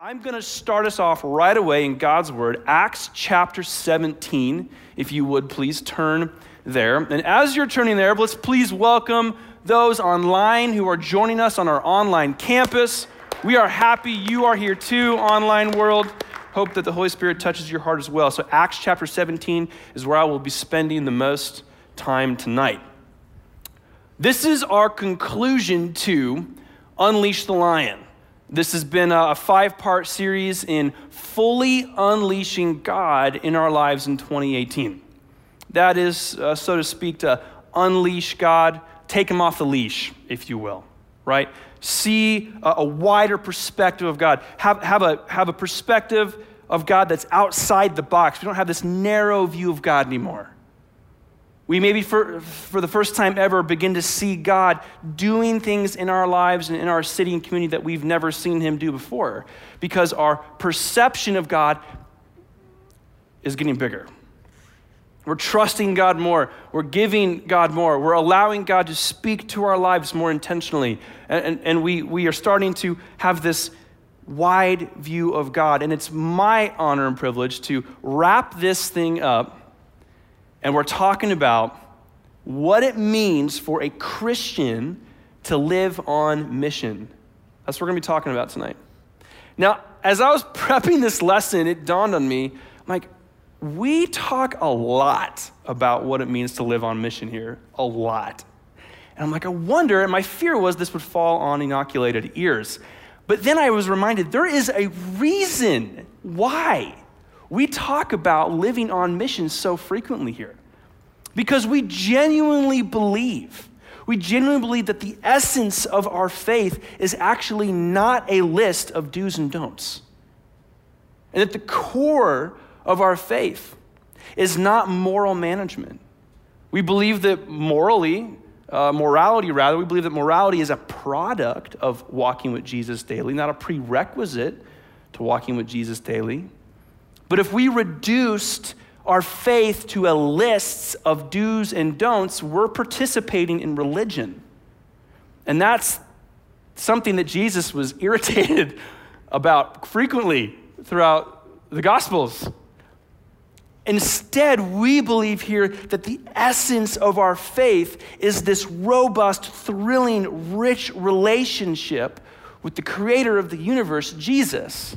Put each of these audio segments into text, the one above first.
I'm going to start us off right away in God's Word, Acts chapter 17. If you would please turn there. And as you're turning there, let's please welcome those online who are joining us on our online campus. We are happy you are here too, online world. Hope that the Holy Spirit touches your heart as well. So, Acts chapter 17 is where I will be spending the most time tonight. This is our conclusion to Unleash the Lion. This has been a five part series in fully unleashing God in our lives in 2018. That is, uh, so to speak, to unleash God, take him off the leash, if you will, right? See a, a wider perspective of God, have, have, a, have a perspective of God that's outside the box. We don't have this narrow view of God anymore. We maybe for, for the first time ever begin to see God doing things in our lives and in our city and community that we've never seen Him do before because our perception of God is getting bigger. We're trusting God more. We're giving God more. We're allowing God to speak to our lives more intentionally. And, and, and we, we are starting to have this wide view of God. And it's my honor and privilege to wrap this thing up and we're talking about what it means for a Christian to live on mission. That's what we're going to be talking about tonight. Now, as I was prepping this lesson, it dawned on me I'm like, we talk a lot about what it means to live on mission here, a lot. And I'm like, I wonder, and my fear was this would fall on inoculated ears. But then I was reminded there is a reason why we talk about living on mission so frequently here because we genuinely believe. We genuinely believe that the essence of our faith is actually not a list of do's and don'ts. And that the core of our faith is not moral management. We believe that morally, uh, morality rather, we believe that morality is a product of walking with Jesus daily, not a prerequisite to walking with Jesus daily. But if we reduced our faith to a list of do's and don'ts, we're participating in religion. And that's something that Jesus was irritated about frequently throughout the Gospels. Instead, we believe here that the essence of our faith is this robust, thrilling, rich relationship with the creator of the universe, Jesus.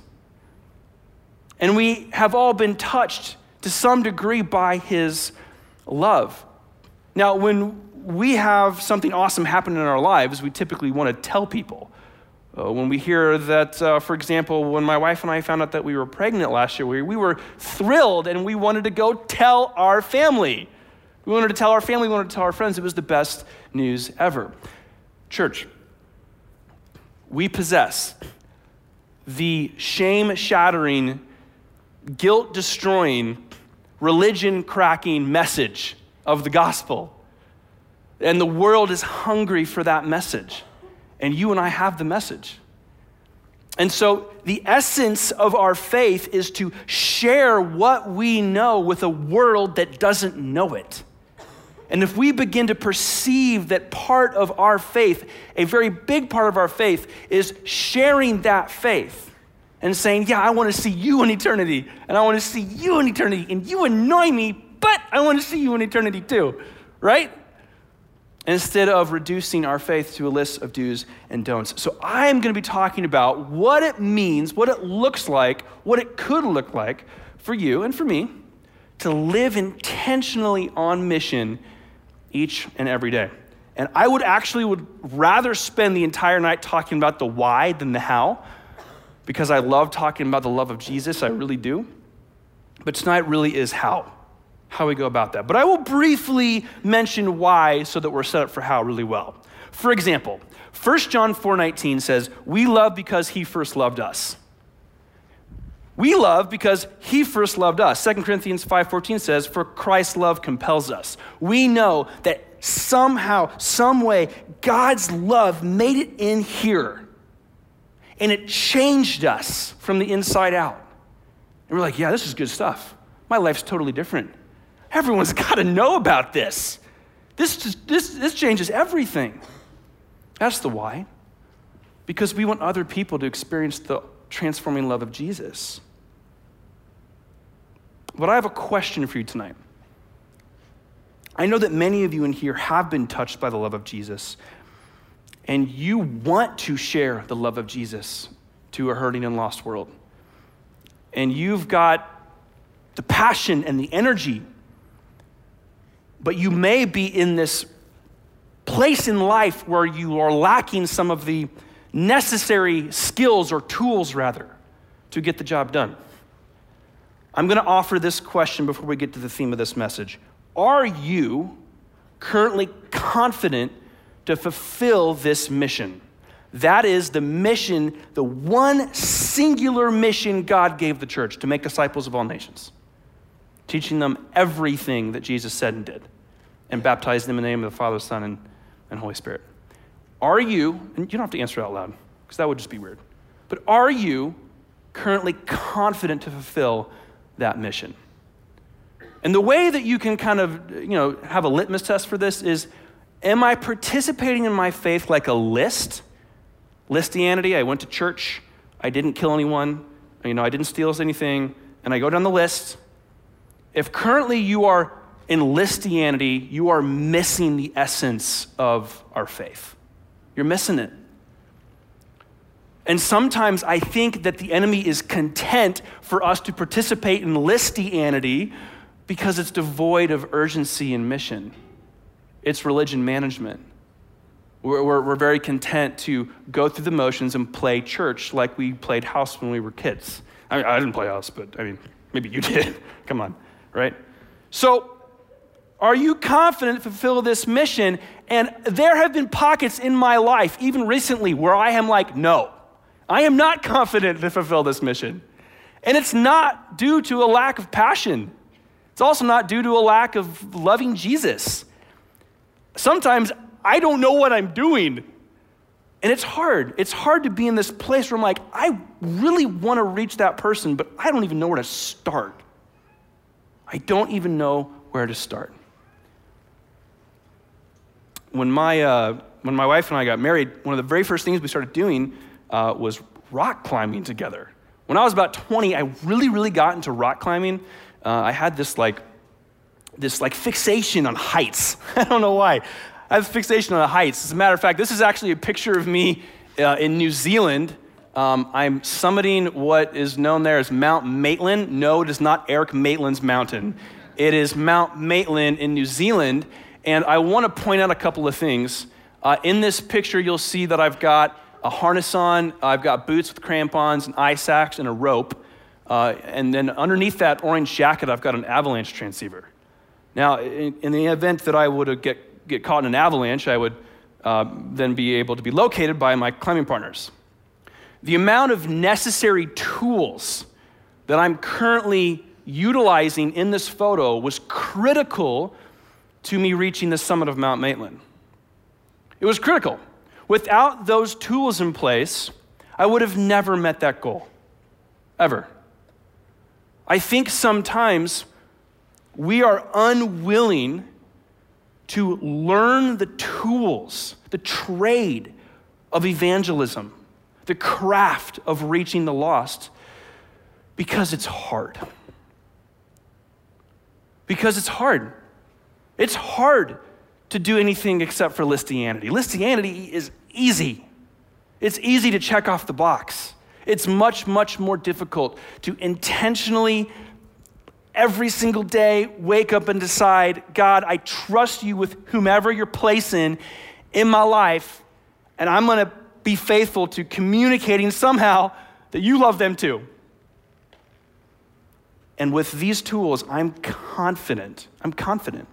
And we have all been touched to some degree by his love. Now, when we have something awesome happen in our lives, we typically want to tell people. Uh, when we hear that, uh, for example, when my wife and I found out that we were pregnant last year, we, we were thrilled and we wanted to go tell our family. We wanted to tell our family, we wanted to tell our friends. It was the best news ever. Church, we possess the shame shattering guilt destroying, religion cracking message of the gospel. And the world is hungry for that message. And you and I have the message. And so, the essence of our faith is to share what we know with a world that doesn't know it. And if we begin to perceive that part of our faith, a very big part of our faith, is sharing that faith, and saying, Yeah, I want to see you in eternity, and I want to see you in eternity, and you annoy me, but I want to see you in eternity too, right? Instead of reducing our faith to a list of do's and don'ts. So, I'm going to be talking about what it means, what it looks like, what it could look like for you and for me to live intentionally on mission each and every day. And I would actually would rather spend the entire night talking about the why than the how because I love talking about the love of Jesus. I really do. But tonight really is how, how we go about that. But I will briefly mention why so that we're set up for how really well. For example, 1 John 4:19 says, "We love because he first loved us." We love because he first loved us. 2 Corinthians 5:14 says, "For Christ's love compels us." We know that somehow, some way, God's love made it in here and it changed us from the inside out. And we're like, yeah, this is good stuff. My life's totally different. Everyone's got to know about this. This, this, this changes everything. That's the why. Because we want other people to experience the transforming love of Jesus. But I have a question for you tonight. I know that many of you in here have been touched by the love of Jesus, and you want to share the love of Jesus to a hurting and lost world. And you've got the passion and the energy, but you may be in this place in life where you are lacking some of the necessary skills or tools, rather, to get the job done. I'm going to offer this question before we get to the theme of this message. Are you currently confident to fulfill this mission? That is the mission, the one singular mission God gave the church to make disciples of all nations, teaching them everything that Jesus said and did, and baptizing them in the name of the Father, Son, and, and Holy Spirit. Are you, and you don't have to answer out loud, because that would just be weird, but are you currently confident to fulfill that mission? And the way that you can kind of, you know, have a litmus test for this is am I participating in my faith like a list? Listianity, I went to church, I didn't kill anyone, you know, I didn't steal anything, and I go down the list. If currently you are in listianity, you are missing the essence of our faith. You're missing it. And sometimes I think that the enemy is content for us to participate in listianity because it's devoid of urgency and mission. It's religion management. We're, we're, we're, very content to go through the motions and play church like we played house when we were kids. I, mean, I didn't play house, but I mean, maybe you did. Come on, right? So, are you confident to fulfill this mission? And there have been pockets in my life, even recently, where I am like, no, I am not confident to fulfill this mission. And it's not due to a lack of passion. It's also not due to a lack of loving Jesus. Sometimes I don't know what I'm doing. And it's hard. It's hard to be in this place where I'm like, I really want to reach that person, but I don't even know where to start. I don't even know where to start. When my, uh, when my wife and I got married, one of the very first things we started doing uh, was rock climbing together. When I was about 20, I really, really got into rock climbing uh, I had this like, this like fixation on heights. I don't know why. I have a fixation on the heights. As a matter of fact, this is actually a picture of me uh, in New Zealand. Um, I'm summiting what is known there as Mount Maitland. No, it is not Eric Maitland's mountain. It is Mount Maitland in New Zealand. And I want to point out a couple of things. Uh, in this picture, you'll see that I've got a harness on, I've got boots with crampons, an ice axe, and a rope. Uh, and then underneath that orange jacket, I've got an avalanche transceiver. Now, in, in the event that I would get, get caught in an avalanche, I would uh, then be able to be located by my climbing partners. The amount of necessary tools that I'm currently utilizing in this photo was critical to me reaching the summit of Mount Maitland. It was critical. Without those tools in place, I would have never met that goal, ever. I think sometimes we are unwilling to learn the tools, the trade of evangelism, the craft of reaching the lost, because it's hard. Because it's hard. It's hard to do anything except for listianity. Listianity is easy. It's easy to check off the box. It's much, much more difficult to intentionally, every single day, wake up and decide, God, I trust you with whomever you're placing in my life, and I'm going to be faithful to communicating somehow that you love them too. And with these tools, I'm confident, I'm confident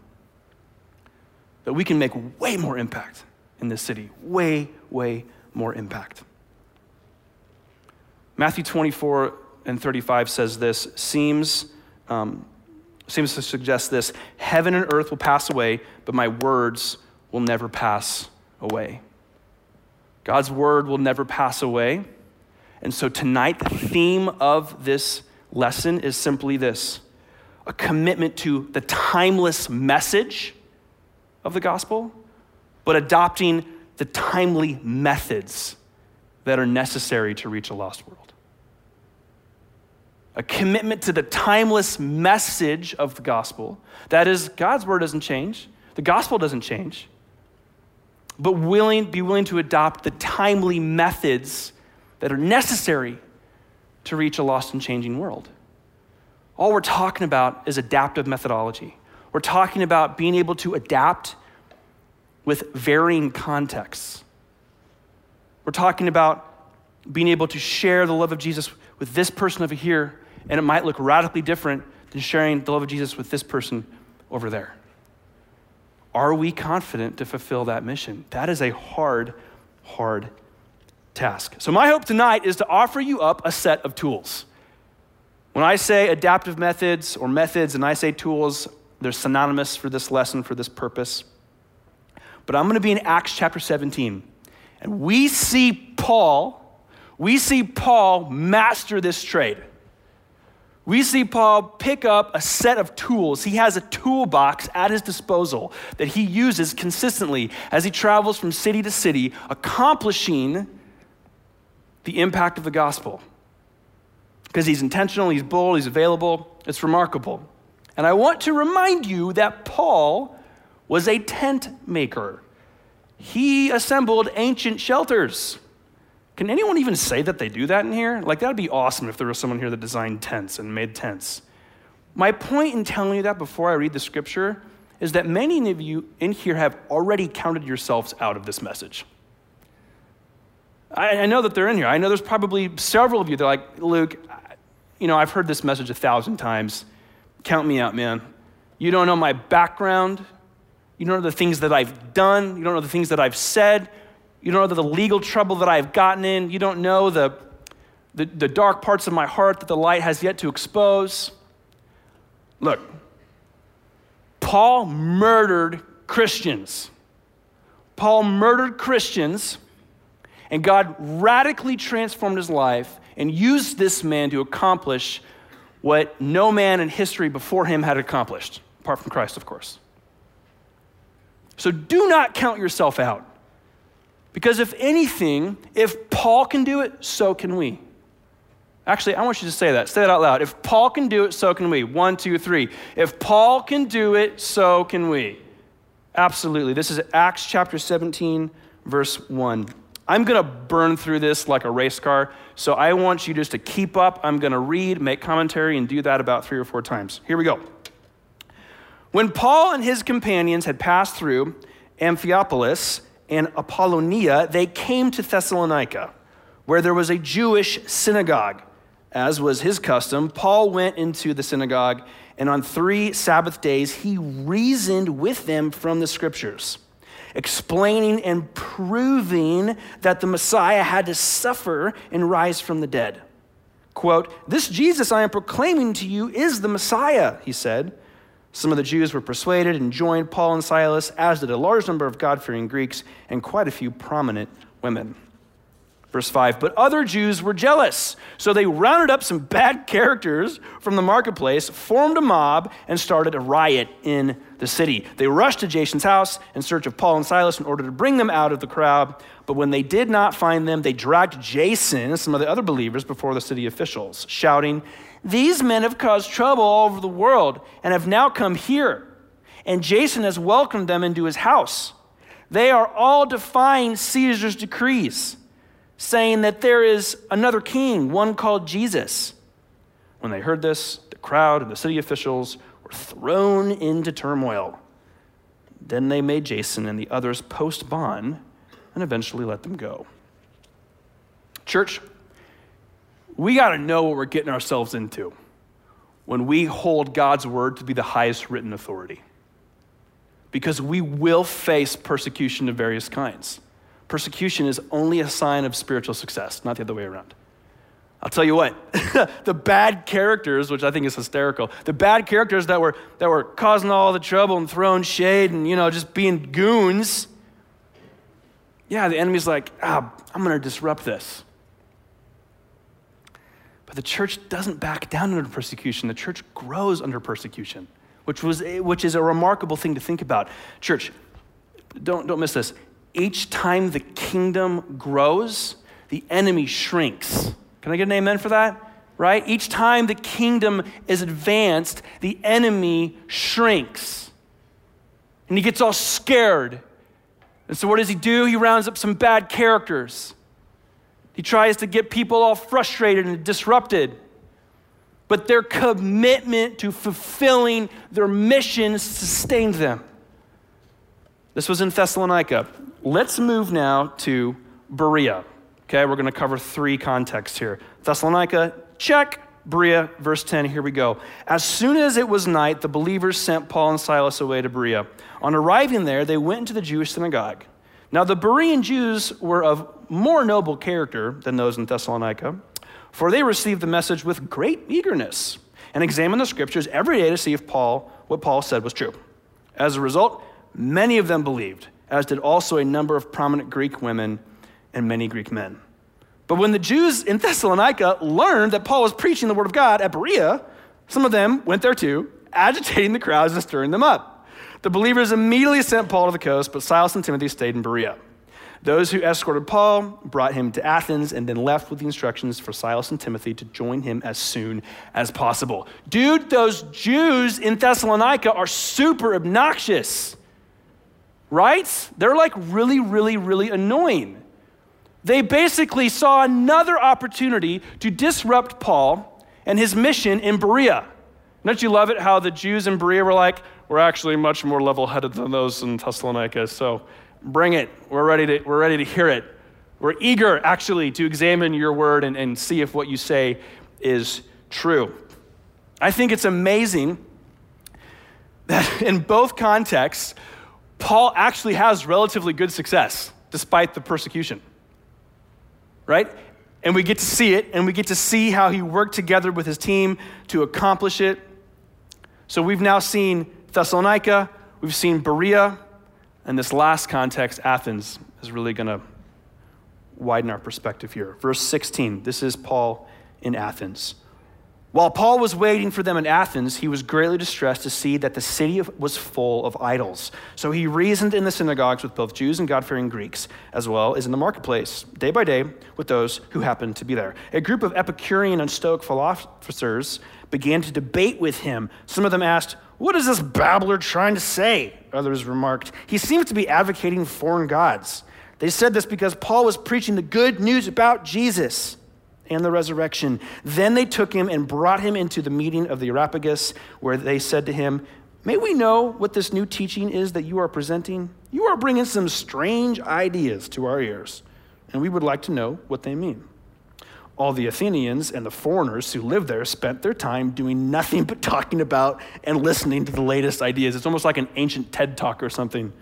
that we can make way more impact in this city, way, way more impact. Matthew 24 and 35 says this seems, um, seems to suggest this Heaven and earth will pass away, but my words will never pass away. God's word will never pass away. And so tonight, the theme of this lesson is simply this a commitment to the timeless message of the gospel, but adopting the timely methods that are necessary to reach a lost world. A commitment to the timeless message of the gospel. That is, God's word doesn't change, the gospel doesn't change. But willing, be willing to adopt the timely methods that are necessary to reach a lost and changing world. All we're talking about is adaptive methodology. We're talking about being able to adapt with varying contexts. We're talking about being able to share the love of Jesus with this person over here and it might look radically different than sharing the love of Jesus with this person over there. Are we confident to fulfill that mission? That is a hard, hard task. So, my hope tonight is to offer you up a set of tools. When I say adaptive methods or methods and I say tools, they're synonymous for this lesson, for this purpose. But I'm going to be in Acts chapter 17. And we see Paul, we see Paul master this trade we see Paul pick up a set of tools. He has a toolbox at his disposal that he uses consistently as he travels from city to city, accomplishing the impact of the gospel. Because he's intentional, he's bold, he's available. It's remarkable. And I want to remind you that Paul was a tent maker. He assembled ancient shelters. Can anyone even say that they do that in here? Like, that would be awesome if there was someone here that designed tents and made tents. My point in telling you that before I read the scripture is that many of you in here have already counted yourselves out of this message. I, I know that they're in here. I know there's probably several of you that are like, Luke, you know, I've heard this message a thousand times. Count me out, man. You don't know my background. You don't know the things that I've done. You don't know the things that I've said. You don't know the legal trouble that I've gotten in. You don't know the, the, the dark parts of my heart that the light has yet to expose. Look, Paul murdered Christians. Paul murdered Christians, and God radically transformed his life and used this man to accomplish what no man in history before him had accomplished, apart from Christ, of course. So do not count yourself out. Because if anything, if Paul can do it, so can we. Actually, I want you to say that. Say that out loud. If Paul can do it, so can we. One, two, three. If Paul can do it, so can we. Absolutely. This is Acts chapter 17, verse 1. I'm going to burn through this like a race car, so I want you just to keep up. I'm going to read, make commentary, and do that about three or four times. Here we go. When Paul and his companions had passed through Amphipolis, and Apollonia, they came to Thessalonica, where there was a Jewish synagogue. As was his custom, Paul went into the synagogue, and on three Sabbath days he reasoned with them from the scriptures, explaining and proving that the Messiah had to suffer and rise from the dead. Quote, This Jesus I am proclaiming to you is the Messiah, he said. Some of the Jews were persuaded and joined Paul and Silas, as did a large number of God fearing Greeks and quite a few prominent women. Verse 5 But other Jews were jealous, so they rounded up some bad characters from the marketplace, formed a mob, and started a riot in the city. They rushed to Jason's house in search of Paul and Silas in order to bring them out of the crowd. But when they did not find them, they dragged Jason and some of the other believers before the city officials, shouting, these men have caused trouble all over the world and have now come here. And Jason has welcomed them into his house. They are all defying Caesar's decrees, saying that there is another king, one called Jesus. When they heard this, the crowd and the city officials were thrown into turmoil. Then they made Jason and the others post bond and eventually let them go. Church, we got to know what we're getting ourselves into when we hold God's word to be the highest written authority. Because we will face persecution of various kinds. Persecution is only a sign of spiritual success, not the other way around. I'll tell you what, the bad characters, which I think is hysterical, the bad characters that were, that were causing all the trouble and throwing shade and, you know, just being goons, yeah, the enemy's like, ah, I'm going to disrupt this. But the church doesn't back down under persecution. The church grows under persecution, which, was, which is a remarkable thing to think about. Church, don't, don't miss this. Each time the kingdom grows, the enemy shrinks. Can I get an amen for that? right? Each time the kingdom is advanced, the enemy shrinks. And he gets all scared. And so, what does he do? He rounds up some bad characters. He tries to get people all frustrated and disrupted. But their commitment to fulfilling their mission sustained them. This was in Thessalonica. Let's move now to Berea. Okay, we're going to cover three contexts here. Thessalonica, check. Berea, verse 10, here we go. As soon as it was night, the believers sent Paul and Silas away to Berea. On arriving there, they went into the Jewish synagogue. Now, the Berean Jews were of more noble character than those in Thessalonica, for they received the message with great eagerness and examined the scriptures every day to see if Paul, what Paul said was true. As a result, many of them believed, as did also a number of prominent Greek women and many Greek men. But when the Jews in Thessalonica learned that Paul was preaching the word of God at Berea, some of them went there too, agitating the crowds and stirring them up. The believers immediately sent Paul to the coast, but Silas and Timothy stayed in Berea. Those who escorted Paul brought him to Athens and then left with the instructions for Silas and Timothy to join him as soon as possible. Dude, those Jews in Thessalonica are super obnoxious, right? They're like really, really, really annoying. They basically saw another opportunity to disrupt Paul and his mission in Berea. Don't you love it how the Jews in Berea were like, we're actually much more level headed than those in Thessalonica, so bring it. We're ready to, we're ready to hear it. We're eager, actually, to examine your word and, and see if what you say is true. I think it's amazing that in both contexts, Paul actually has relatively good success despite the persecution right? And we get to see it, and we get to see how he worked together with his team to accomplish it. So we've now seen Thessalonica, we've seen Berea, and this last context, Athens, is really going to widen our perspective here. Verse 16, this is Paul in Athens. While Paul was waiting for them in Athens, he was greatly distressed to see that the city was full of idols. So he reasoned in the synagogues with both Jews and God fearing Greeks, as well as in the marketplace, day by day, with those who happened to be there. A group of Epicurean and Stoic philosophers began to debate with him. Some of them asked, What is this babbler trying to say? Others remarked, He seems to be advocating foreign gods. They said this because Paul was preaching the good news about Jesus and the resurrection. Then they took him and brought him into the meeting of the Areopagus, where they said to him, May we know what this new teaching is that you are presenting? You are bringing some strange ideas to our ears, and we would like to know what they mean. All the Athenians and the foreigners who lived there spent their time doing nothing but talking about and listening to the latest ideas. It's almost like an ancient TED talk or something.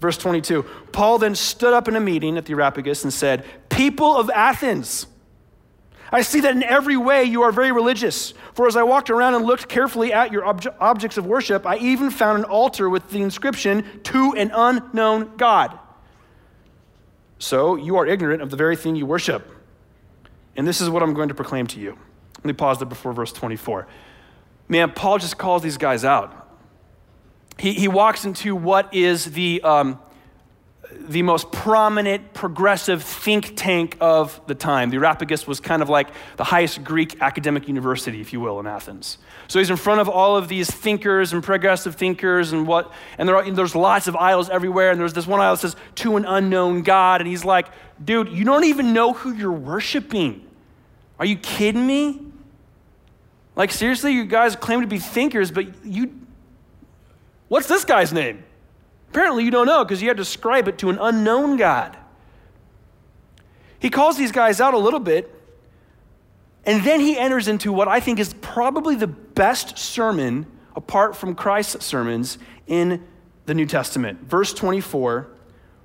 Verse 22 Paul then stood up in a meeting at the Areopagus and said, People of Athens, I see that in every way you are very religious. For as I walked around and looked carefully at your ob- objects of worship, I even found an altar with the inscription, To an unknown God. So you are ignorant of the very thing you worship. And this is what I'm going to proclaim to you. Let me pause there before verse 24. Man, Paul just calls these guys out. He, he walks into what is the, um, the most prominent progressive think tank of the time. The Areopagus was kind of like the highest Greek academic university, if you will, in Athens. So he's in front of all of these thinkers and progressive thinkers, and what, and, there are, and there's lots of idols everywhere. And there's this one idol that says, "To an unknown God," and he's like, "Dude, you don't even know who you're worshiping. Are you kidding me? Like seriously, you guys claim to be thinkers, but you, what's this guy's name?" Apparently, you don't know because you had to describe it to an unknown God. He calls these guys out a little bit, and then he enters into what I think is probably the best sermon apart from Christ's sermons in the New Testament. Verse 24,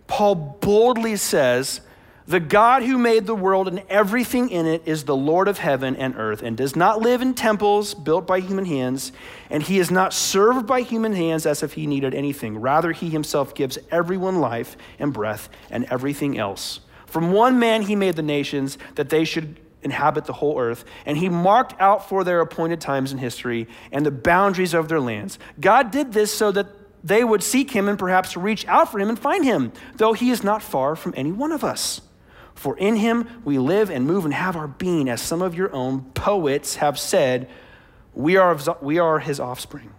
Paul boldly says, the God who made the world and everything in it is the Lord of heaven and earth and does not live in temples built by human hands, and he is not served by human hands as if he needed anything. Rather, he himself gives everyone life and breath and everything else. From one man he made the nations that they should inhabit the whole earth, and he marked out for their appointed times in history and the boundaries of their lands. God did this so that they would seek him and perhaps reach out for him and find him, though he is not far from any one of us. For in him we live and move and have our being, as some of your own poets have said, we are, we are his offspring.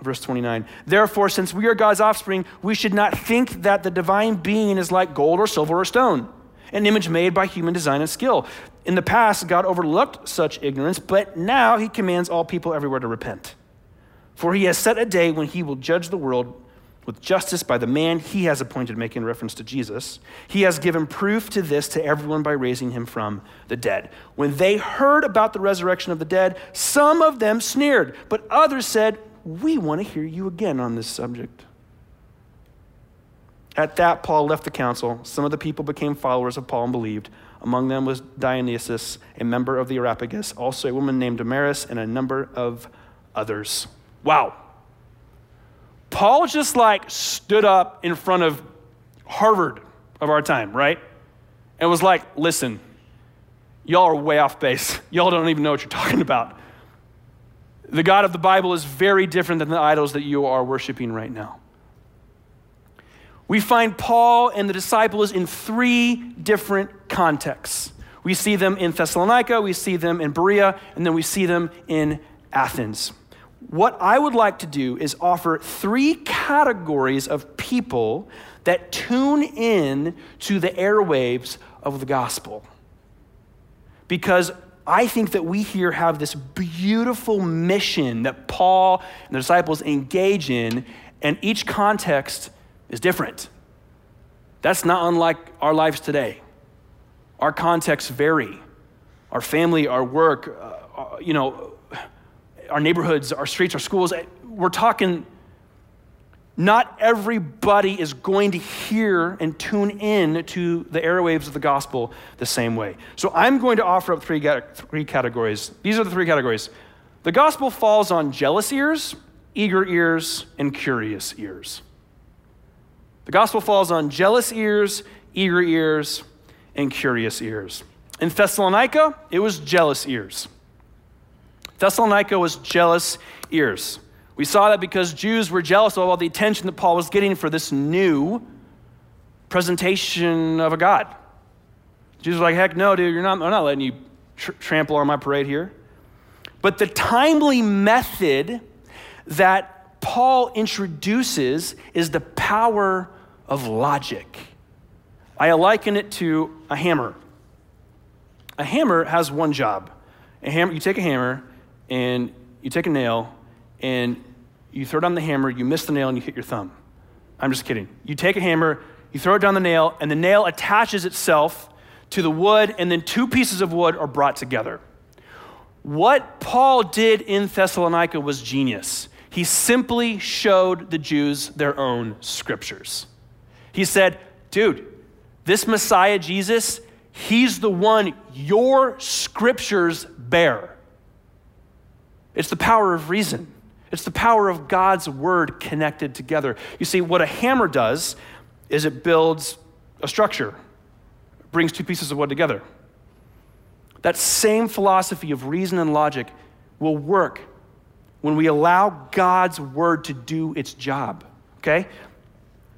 Verse 29. Therefore, since we are God's offspring, we should not think that the divine being is like gold or silver or stone, an image made by human design and skill. In the past, God overlooked such ignorance, but now he commands all people everywhere to repent. For he has set a day when he will judge the world with justice by the man he has appointed, making reference to Jesus. He has given proof to this to everyone by raising him from the dead. When they heard about the resurrection of the dead, some of them sneered, but others said, We want to hear you again on this subject. At that, Paul left the council. Some of the people became followers of Paul and believed. Among them was Dionysius, a member of the Areopagus, also a woman named Damaris, and a number of others. Wow. Paul just like stood up in front of Harvard of our time, right? And was like, listen, y'all are way off base. Y'all don't even know what you're talking about. The God of the Bible is very different than the idols that you are worshiping right now. We find Paul and the disciples in three different contexts. We see them in Thessalonica, we see them in Berea, and then we see them in Athens what I would like to do is offer three categories of people that tune in to the airwaves of the gospel. Because I think that we here have this beautiful mission that Paul and the disciples engage in, and each context is different. That's not unlike our lives today. Our contexts vary. Our family, our work, uh, uh you know, our neighborhoods, our streets, our schools. Eh, we're talking, not everybody is going to hear and tune in to the airwaves of the gospel the same way. So I'm going to offer up three, three categories. These are the three categories. The gospel falls on jealous ears, eager ears, and curious ears. The gospel falls on jealous ears, eager ears, and curious ears. In Thessalonica, it was jealous ears. Thessalonica was jealous ears. We saw that because Jews were jealous of all the attention that Paul was getting for this new presentation of a God. Jews were like, heck no, dude, you're not, I'm not letting you tr- trample on my parade here. But the timely method that Paul introduces is the power of logic. I liken it to a hammer. A hammer has one job. A hammer, you take a hammer and you take a nail and you throw down the hammer, you miss the nail, and you hit your thumb. I'm just kidding. You take a hammer, you throw it down the nail, and the nail attaches itself to the wood, and then two pieces of wood are brought together. What Paul did in Thessalonica was genius. He simply showed the Jews their own scriptures. He said, Dude, this Messiah Jesus, he's the one your scriptures bear. It's the power of reason. It's the power of God's word connected together. You see, what a hammer does is it builds a structure, brings two pieces of wood together. That same philosophy of reason and logic will work when we allow God's word to do its job. Okay?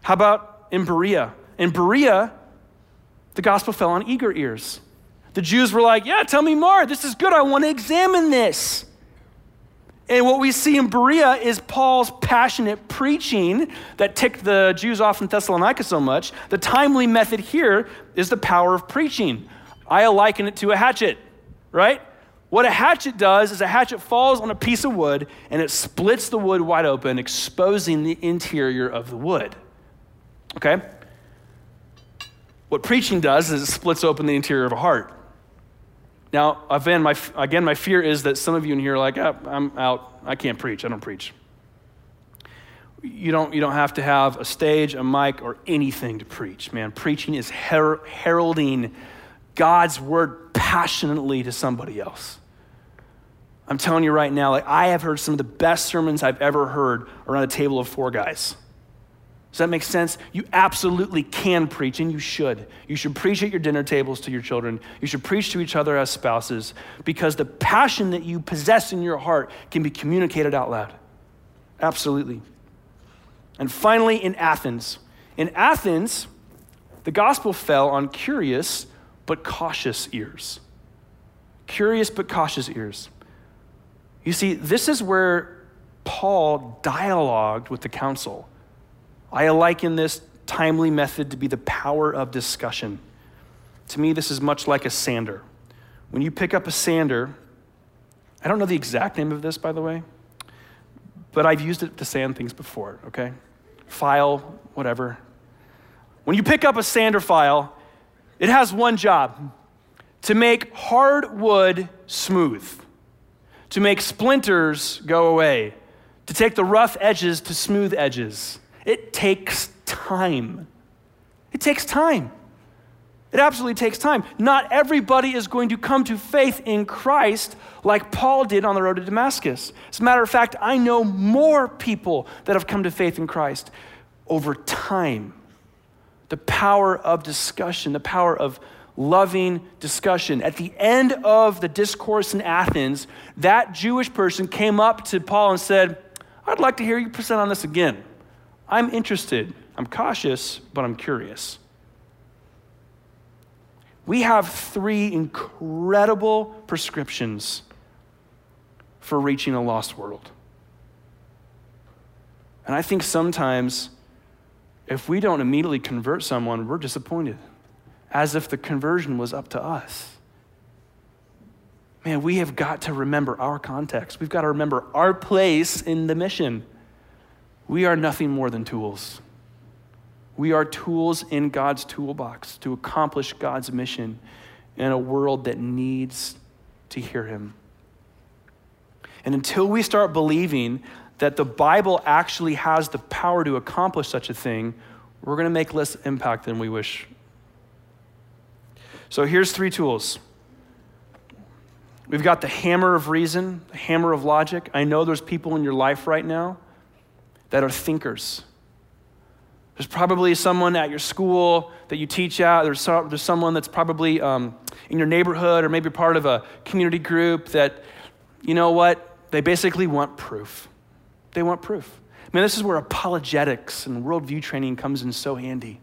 How about in Berea? In Berea, the gospel fell on eager ears. The Jews were like, Yeah, tell me more. This is good. I want to examine this. And what we see in Berea is Paul's passionate preaching that ticked the Jews off in Thessalonica so much. The timely method here is the power of preaching. I liken it to a hatchet, right? What a hatchet does is a hatchet falls on a piece of wood and it splits the wood wide open, exposing the interior of the wood. Okay? What preaching does is it splits open the interior of a heart. Now, again my, again, my fear is that some of you in here are like, oh, I'm out. I can't preach. I don't preach. You don't, you don't have to have a stage, a mic, or anything to preach, man. Preaching is her- heralding God's word passionately to somebody else. I'm telling you right now, like I have heard some of the best sermons I've ever heard around a table of four guys. Does that make sense? You absolutely can preach, and you should. You should preach at your dinner tables to your children. You should preach to each other as spouses because the passion that you possess in your heart can be communicated out loud. Absolutely. And finally, in Athens. In Athens, the gospel fell on curious but cautious ears. Curious but cautious ears. You see, this is where Paul dialogued with the council. I liken this timely method to be the power of discussion. To me, this is much like a sander. When you pick up a sander, I don't know the exact name of this, by the way, but I've used it to sand things before, okay? File, whatever. When you pick up a sander file, it has one job to make hard wood smooth, to make splinters go away, to take the rough edges to smooth edges. It takes time. It takes time. It absolutely takes time. Not everybody is going to come to faith in Christ like Paul did on the road to Damascus. As a matter of fact, I know more people that have come to faith in Christ over time. The power of discussion, the power of loving discussion. At the end of the discourse in Athens, that Jewish person came up to Paul and said, I'd like to hear you present on this again. I'm interested. I'm cautious, but I'm curious. We have three incredible prescriptions for reaching a lost world. And I think sometimes if we don't immediately convert someone, we're disappointed, as if the conversion was up to us. Man, we have got to remember our context. We've got to remember our place in the mission. We are nothing more than tools. We are tools in God's toolbox to accomplish God's mission in a world that needs to hear Him. And until we start believing that the Bible actually has the power to accomplish such a thing, we're going to make less impact than we wish. So here's three tools. We've got the hammer of reason, the hammer of logic. I know there's people in your life right now that are thinkers. There's probably someone at your school that you teach at. There's, so, there's someone that's probably um, in your neighborhood or maybe part of a community group that, you know what, they basically want proof. They want proof. I mean, this is where apologetics and worldview training comes in so handy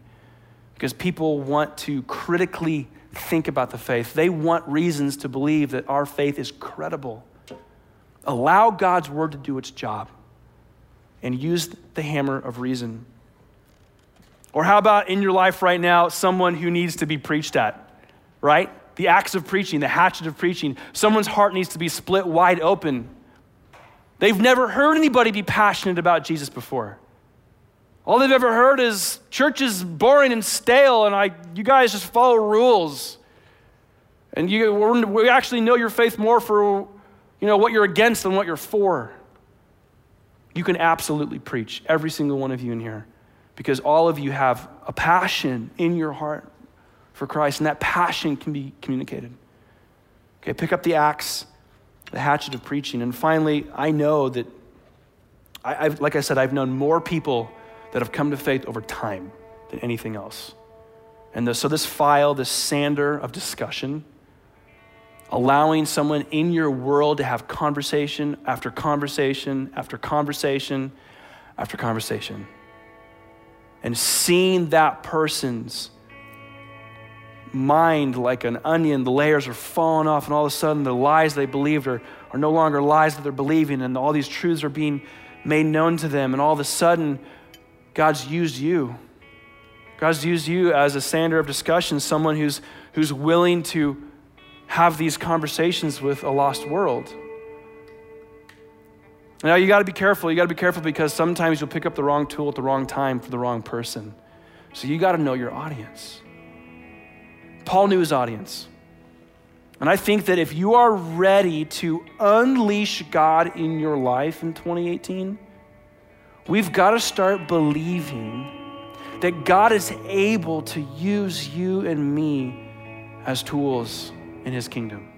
because people want to critically think about the faith. They want reasons to believe that our faith is credible. Allow God's word to do its job and use the hammer of reason. Or how about in your life right now, someone who needs to be preached at, right? The axe of preaching, the hatchet of preaching. Someone's heart needs to be split wide open. They've never heard anybody be passionate about Jesus before. All they've ever heard is church is boring and stale, and I, you guys just follow rules. And you, we actually know your faith more for you know, what you're against than what you're for. You can absolutely preach, every single one of you in here because all of you have a passion in your heart for Christ, and that passion can be communicated. Okay, pick up the axe, the hatchet of preaching. And finally, I know that, I, have like I said, I've known more people that have come to faith over time than anything else. And the, so, this file, this sander of discussion, allowing someone in your world to have conversation after conversation after conversation after conversation and seeing that person's mind like an onion, the layers are falling off, and all of a sudden the lies they believed are, are no longer lies that they're believing, and all these truths are being made known to them, and all of a sudden God's used you. God's used you as a sander of discussion, someone who's, who's willing to have these conversations with a lost world. Now, you got to be careful. You got to be careful because sometimes you'll pick up the wrong tool at the wrong time for the wrong person. So you got to know your audience. Paul knew his audience. And I think that if you are ready to unleash God in your life in 2018, we've got to start believing that God is able to use you and me as tools in his kingdom.